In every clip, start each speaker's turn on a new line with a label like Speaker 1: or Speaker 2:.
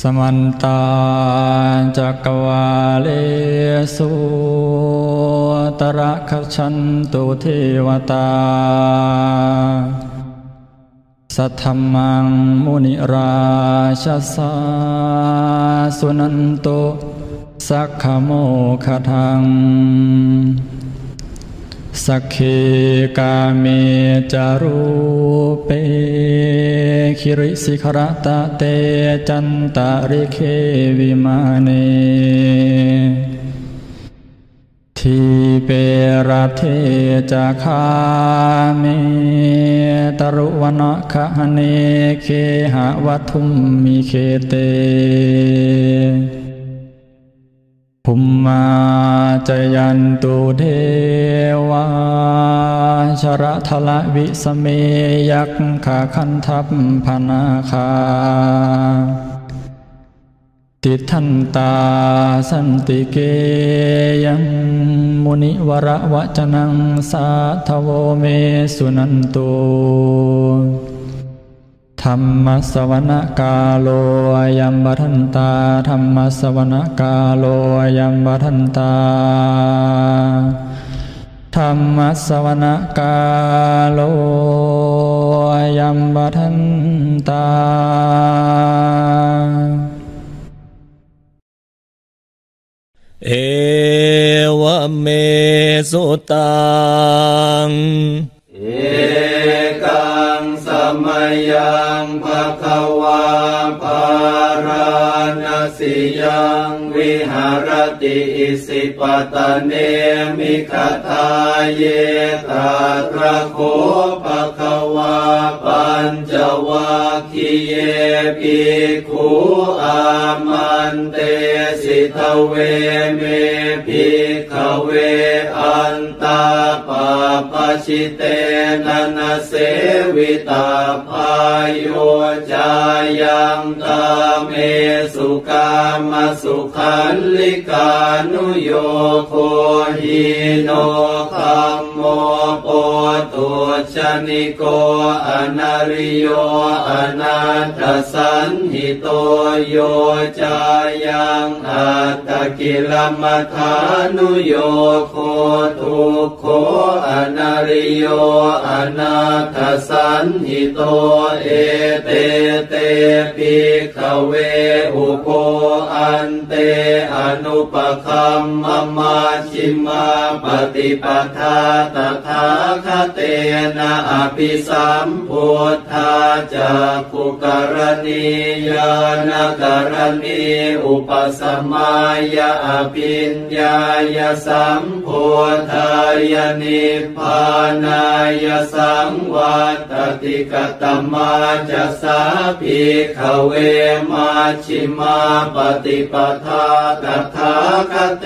Speaker 1: สมันตาจักวาเลสุตระคชันตุเทวตา สัทธมังมุนิราชสาสุนันโตสักขโมคทัง สักเคกาเมจารูเปคิริสิขรตะเตจันตาริเควิมาเนทีเปราเทจาคาเมตรุวนคะเนเคหะวัตุมมิเคเต ภุมมาจยันตุเทวาชรทละวิสเมยักขาคันทัพพนาคา ติทันตาสันติเกยังมุนิวระวจนังสาทโวเมสุนันตุ ธรรมสวรกาโลยัมบัทันตาธรรมสวรกาโลยัมบัทันตาธรรมสวรกาโลยัมบัทันตา
Speaker 2: เอวเมสุตัง ม
Speaker 3: ยังภะคะวาภาราณสิยังวิหารติอิสิปตะเนมิคทาเยตาตระโคภะคะวาปัญจวัคคีเยปิคูอามันเตสิทเวเมภิกขเวอันตาปาปชิเตนันเสวิตาภายโยจายังตาเมสุกามสุขันลิกานุโยโคหิโนคัมโม ชนิโกอนาริโยอนาตสันหิโตโยจายังอัตตกิลมัทานุโยโคทุกโข อนริโยอนัตถสัญหิโตเอเตเต ภิกขเวอุโภ อันเตอนุปคัมมมัชฌิมาปฏิปทาตถาคเตนะอภิสัมพุทธาจักขุกรณี ญานกรณีอุปสมายาอภิญญายสัมพุทธายนิพานายสังวัตติกตมาจะสาภิกขเวมาชิมาปฏิปทาตถาคเต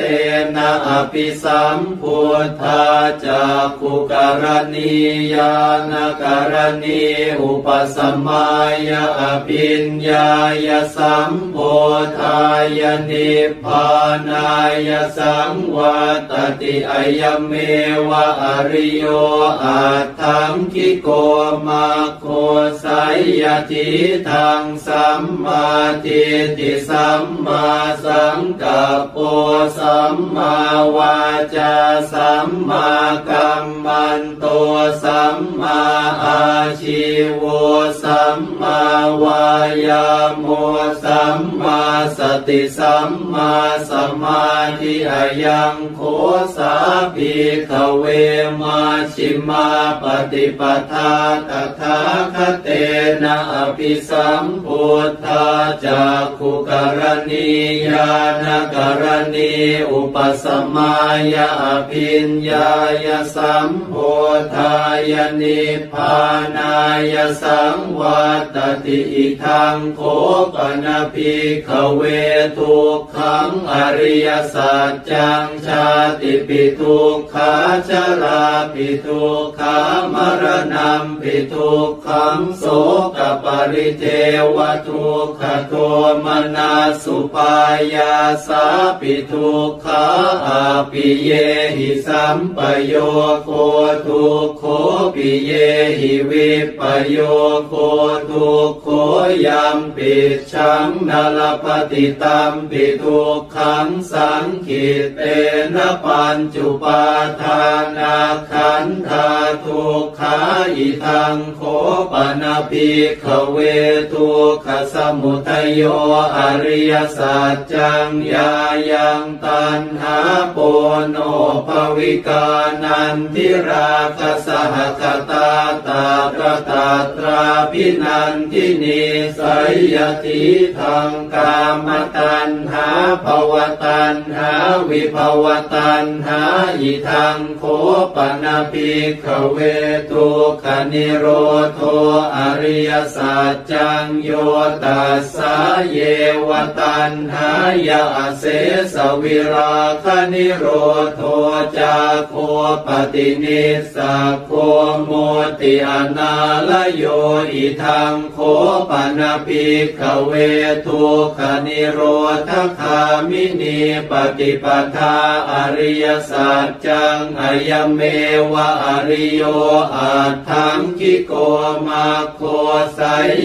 Speaker 3: นะอภิสัมพุทธาจากขุกรณียานกรณีอุปสมัยอภิญญายสัมโพธายนิพพานายสังวัตติอายเมวะอริโยอัตถังคิโกมาโคสายยติทางสัมมาทิฏฐิสัมมาสังกัปโปสัมมาวาจาสัมมากัมมันโตสัมมมาอาชีวสัมมาวายาโมสัมมาสติสัมมาสมาธิอายังโคสาภิกเวมาชิมาปฏิปทาตถาคเตนะอภิสัมพุทธาจากขุกรณียานกรณีอุปสมายาอภิญญายสัมโพธายนิพพานายสังวัตติอิทังโคปนภิกขเเวทุกขังอริยสัจจังชาติปิทุกขาชราปิทุกขามรณะปิทุกขังโสกปริเทวทุกขโทมนาสุปายาสาปิทุกขาอาปิเยหิสัมปโยโคทุกโคปิเยหิวิปโยโคทุกโคยัมปิชังนาลปฏิตัมปิทุกขังสังขิตเตนะปัญจุปาทานาขันธาทุกขาอิทังโคปนาภิขเวทุกขสมุทัยโยอริยสัจจังยายังตันหาโปโนภวิกานันทิราคสหคตตาตาตระตาตราพินันทินีสัยยติทางกามตันหาภวตันหาวิภวตันหาอิทังโคปนาภิกขเวทุกนิโรโทอริยสัจจังโยตัสสะเยวตันหายาเสสวิราคนิโรโทจาโคปฏินิสโคโมติอนาลโยอิทังโคปนาภิกเวทุกนิโรธคามินีปฏิปทาอริยสัจจังอายเมวะอริโยอาทังคิโกมาโคไส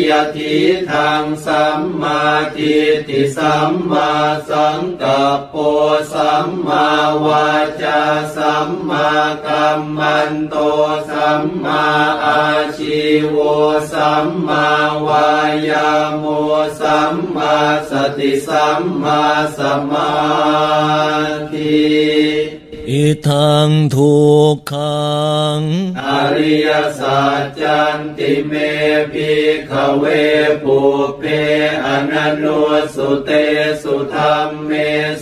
Speaker 3: ยทิทางสัมมาทิฏฐิสัมมาสังกัปโปสัมมาวาจาสัมมากัมมันโตสัมมมาอาชีโวสัมมาวายาโมสัมมาสติสัมมาสมาธิ
Speaker 2: อิทังทุกขัง
Speaker 3: อริยสัจจันติเมพิขเวปุเพอนันโนสุเตสุธรรมเม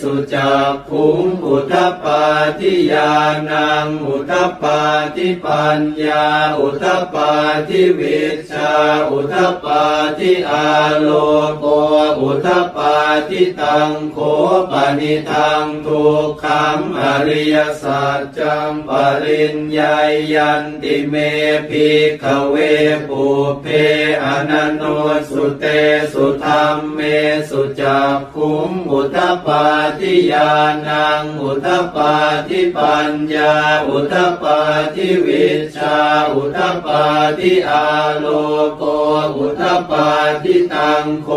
Speaker 3: สุจักขุงอุทปาทิยานังอุทปาทิปัญญา อุทปาทิวิชา อุทปาทิอาโลโกอุทปาทิตังโคปนิทังทุกขังอริยสัจจังปริญญายันติเมภิกขเวปุเพอนันโนสุเตสุธรรมเมสุจักขุมอุทปาทิยานังอุทปาทิปัญญาอุทปาทิวิชาอุทปาทิอาโลโกอุทปาทิตังโค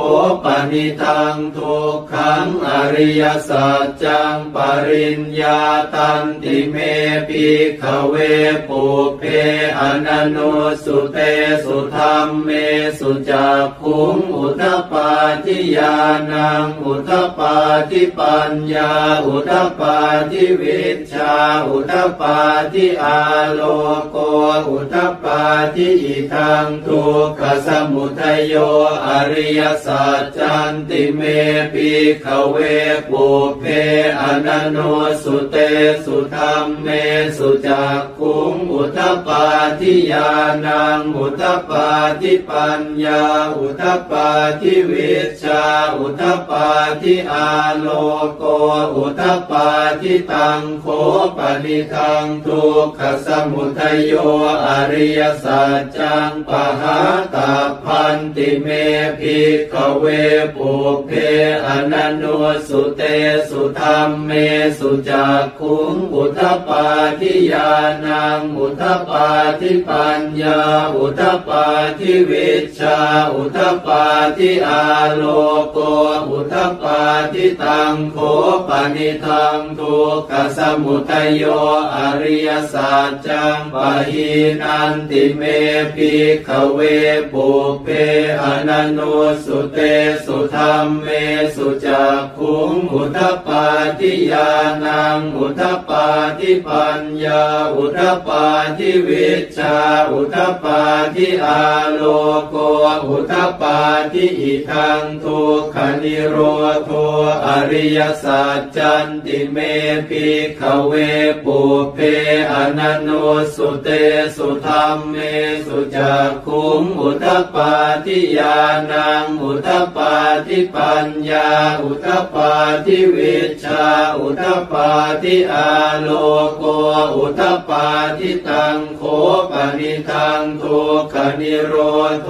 Speaker 3: ปนิทังทุกขังอริยสัจจังปริญญาตันติเมปิขเวปุเพอนันโนสุเตสุธรรมเมสุจักขุงอุทปาทิยานังอุทปาทิปัญญาอุทปาทิวิชาอุทปาทิอาโลโกอุทปาทิอิทังทุกขสมุทัยโยอริยสัจจันติเมปิขเวปุเพอนันโนสุเตสุธรรมเมสุจักขุงอุทปาทิยานังอุทปาทิปัญญาอุทปาทิวิชาอุทปาทิอาโลโกอุทปาทิตังโคปนิทังทุกขสมุทโยอริยสัจจังปะหาตาพันติเมภิกขเวปุเพอนันโนสุเตสุธรรมเมสุจักขุงอุทปาทิยานังอุทปาทิปัญญาอุทปาทิวิชาอุทปาทิอาโลโกอุทปาทิตังโคปนิทังทุกขสมุทัยโยอริยสัจจังปะหินันติเมภิขเวปุเพอนันโนสุเตสุธรรมเมสุจักขุงอุทปาทิยานังอุทปาทิปัญญา อุทปาทิวิชา อุทปาทิอาโลโก อุทปาทิอิทังทุกขนิโรโทอริยสัจจันติเมปิขเวปุเพอนันโนสุเตสุธรรมเมสุจักขุมอุทปาทิยานัง อุทปาทิปัญญา อุทปาทิวิชา อุทปาทิอาโลโกอุทปาทิตังโคปนิทังทุกขนิโรโท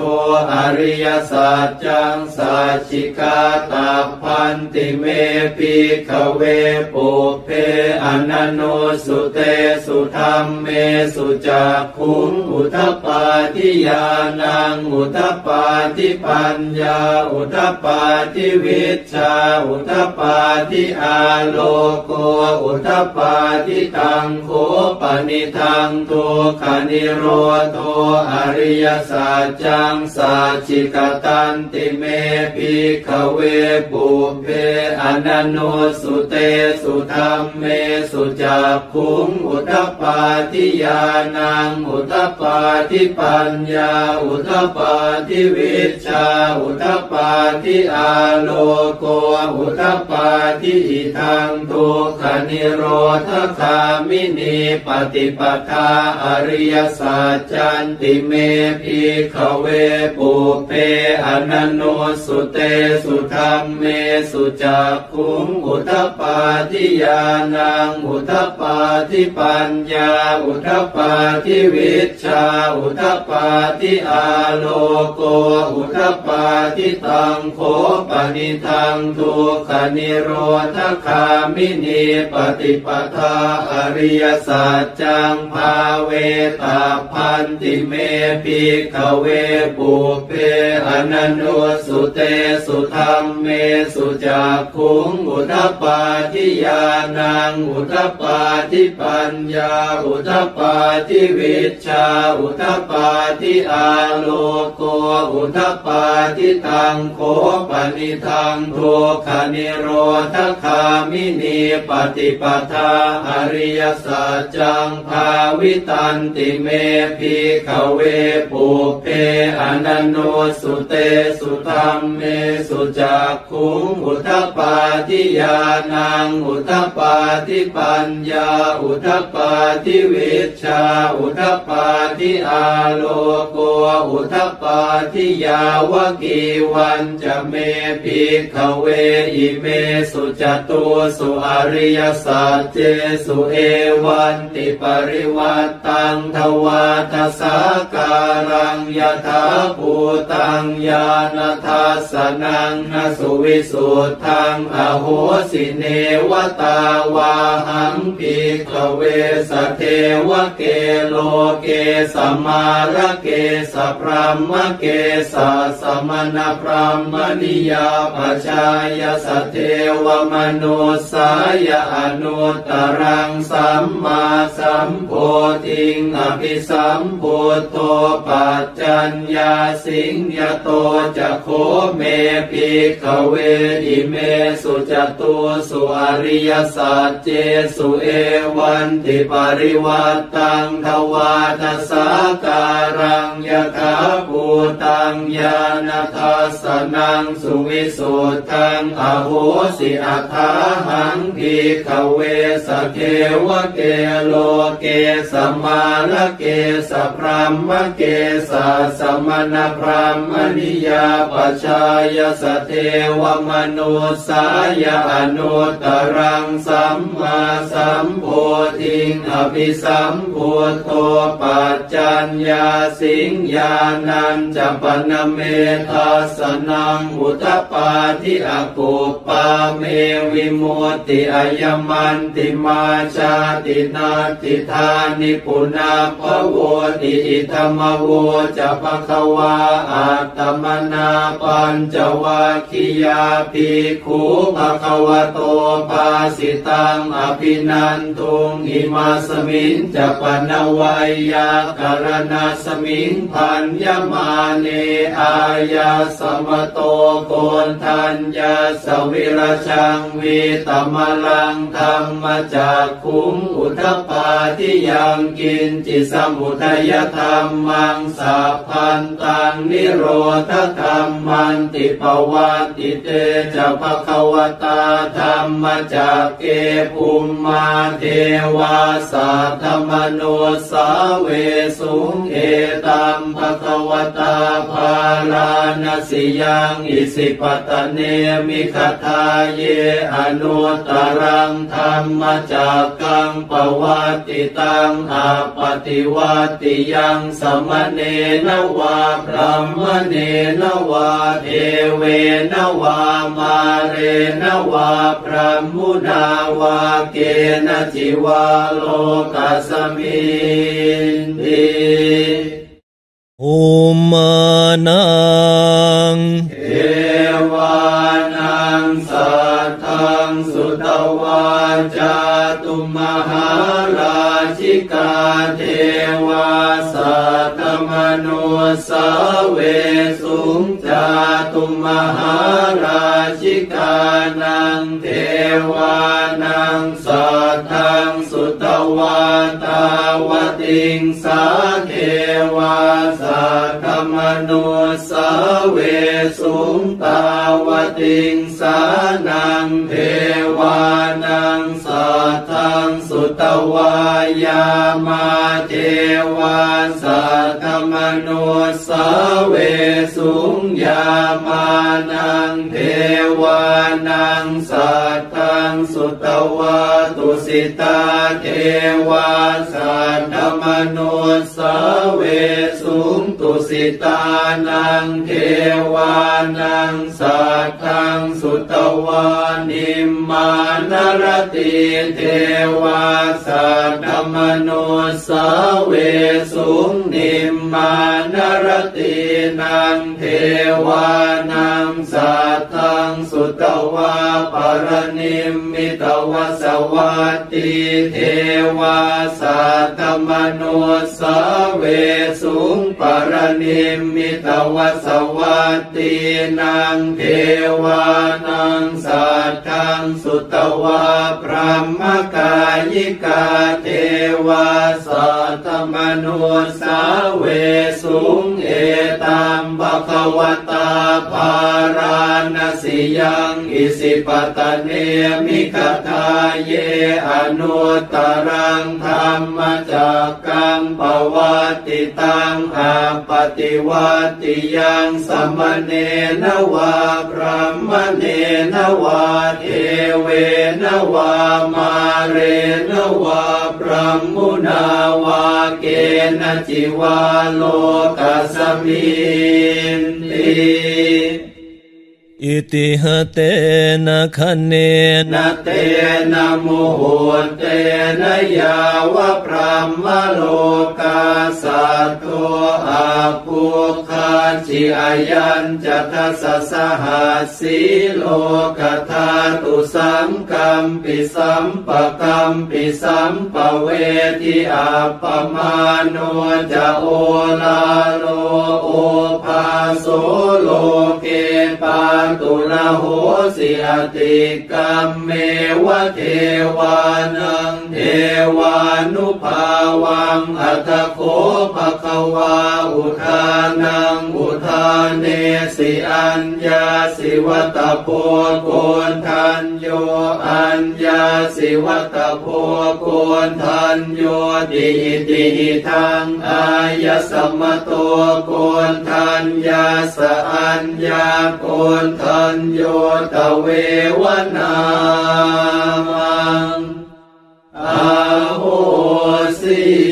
Speaker 3: อริยสัจจังสัจจิกาตาพันติเมปิขเวปุพเพอนนุสสุเตสุธัมเมสุจักขุงอุทปาทิ ญาณังอุทปาทิปัญญาอุทปาทิวิชชาอุทปาทิอาโลโกอุทปาทิตังโข ปนิทังทุกขนิโรโธ อริยสัจจังสัจฉิกาตัพพันติเมปิขเวปุเพอนันโนสุเตสุธรรมเมสุจักขุงอุทปาทิยานังอุทปาทิปัญญาอุทปาทิวิชาอุทปาทิอาโลโกอุทปาทิอิทังทุกขนิโรธคามินีปฏิปทาอริยสัจจันติเมพิขเวปุเพอนันโนสุเตสุธรรมเมสุจักขุงอุทปาทิยานังอุทปาทิปัญญา อุทปาทิวิชา อุทปาทิอาโลโก อุทปาทิตังโคปนิทังทุกขนิโรธคามินีปฏิปทาอริยสัจจังภาเวตาพันติเมปิขเวปุเพอนันโนสุเตสุธรรมเมสุจักขุงอุทปาทิยานังอุทปาทิปัญญาอุทปาทิวิชาอุทปาทิอาโลโกอุทปาทิตังโคปนิทังทุกขนิโรธคามินีปฏิปทาอริยสัจจังภาวิตันติเมพิขเวปุเพอนันโนสุเตสุธรรมเมสุจักขุงอุทปาทิยานังอุทปาทิปัญญาอุทปาทิวิชาอุทปาทิอาโลโกอุทปาทิยาวยาวกีวัญจะเม ภิกขเวอิเมสุจตูสุอริยสัจเจสุเอวันติปริวัฏฏังทวาทสาการังยถาภูตังญาณทัสสนังนสุวิสุทธังอโหสิเนวตาวาหัง ภิกขเวสเทวเกโลเกสมาระเกสพรหมเกสสมณพรหมนิยาปชายสเทวมนุสายอนุตรังสัมมาสัมโพธิงอภิสัมโพโตปัจจัญญาสิงยโตจะโคเมปิขเวอิเมสุจตุสุอริยสัจเจสุเอวันติปริวัตตังทวาทสาการังยถาภูตังญาณทัสนังสุวิสุทังอโหสิอัฏาหังพิขเวสเทวเกโลเกสมาลเกสพรหมเกสสมณพรหมนิยาปชายสเทวมนุสายอนุตรังสัมมาสัมโพธิงอภิสัมโพโตปัจจัญญาสิงญานันจปนเมทัสนังอุทปาทิอกุปาเมวิมุตติอายมันตติมาชาตินาติธานิปุนาภโวติอิธรรมโวจะปะคะวาอัตตมนาปัญจวัคคียาภิกขุภะคะวโตภาสิตังอภินันทุงอิมาสมิงจะปนวัยยาการณาสมิงพันยมาเนอายาสมโตโกนทัญญาสวิรชังวีตมลังธรรมาจากขุมอุทปาทิยังกินจิตสมุทยธรรมมังสัพพันตังนิโรธธรรมมันติปวัติเตจะภควตาธรรมาจากเกภูมมาเทวาสัทธมโนสาเวสุงเอตัมภควตา นสิยังอิสิปตเนมิคทาเยอนุตรังธรรมจากกังปวัติตังอาปฏิวัติยังสมเนนวาพระมเนนวาเทเวนวามาเรนวาพระมุนาวาเกณจิวาโลกัสมินติ โอ
Speaker 2: มานัง
Speaker 3: เอวานังสัทังสุตวาจาตุมหาราชิกาเทวาสัตมโนสาเวสุง จาตุมหาราชิกานังเทวานังสัทังสุตวาตาวติงสาเทวาสัตมโนสาเวสุงตาวติงสานังเทวานังสัทังสุตวายามาเทวาสัทธมโนสาเวสุงยามานังเทวานังสัทธังสุตวาตุสิตาเทวาสัททมนุสสาเวสุงตุสิตานังเทวานังสัททังสุตวานิมมานรตี เทวาสัททมนุสสาเวสุงนิมมานรตีนังเทวานังสัททังสุตวาปรนิมมิตวสวัตตี เทวาสัททมนุสสาเวสุงปรนิมมิตวสวัตตีนังเทวานังสัททังสุตวาพรหมกายิกาเทวาสัททมนุสสาเวสุงเอตัมภควตาภาราณสิยังอิสิปตเนมิคทาเยอนุตรังธรรมจากกังปวัติตังอาปฏิวัติยังสมเนนวาพระมเนนวาเทเวนวามาเรนวาพระมุนาวาเกณจิวาโลกัสมิน ติ
Speaker 2: อิติหเตนะคะเน
Speaker 3: นะเตนะโมโหเตนะยาวะพระมโลกาสัตโตอาภูคาจิอายันจัตสสหัสสีโลกธาตุสังกัมปิสัมปะกัมปิสัมปเวทิอาปมาโนจะโอลาโลโอภาโสโลเกปาตุละโหสิอติกรรมเมวะเทวานัง เทวานุภาวังอัตโคภะคะวาอุทานังอุทานเนสิอัญญาสิวัตโพโกนทันโยอัญญาสิวัตโพโกนทันโยติติทังอายสมโตโกนทันยาสอัญญาโกนทันโยตเววนามัง อโหสิ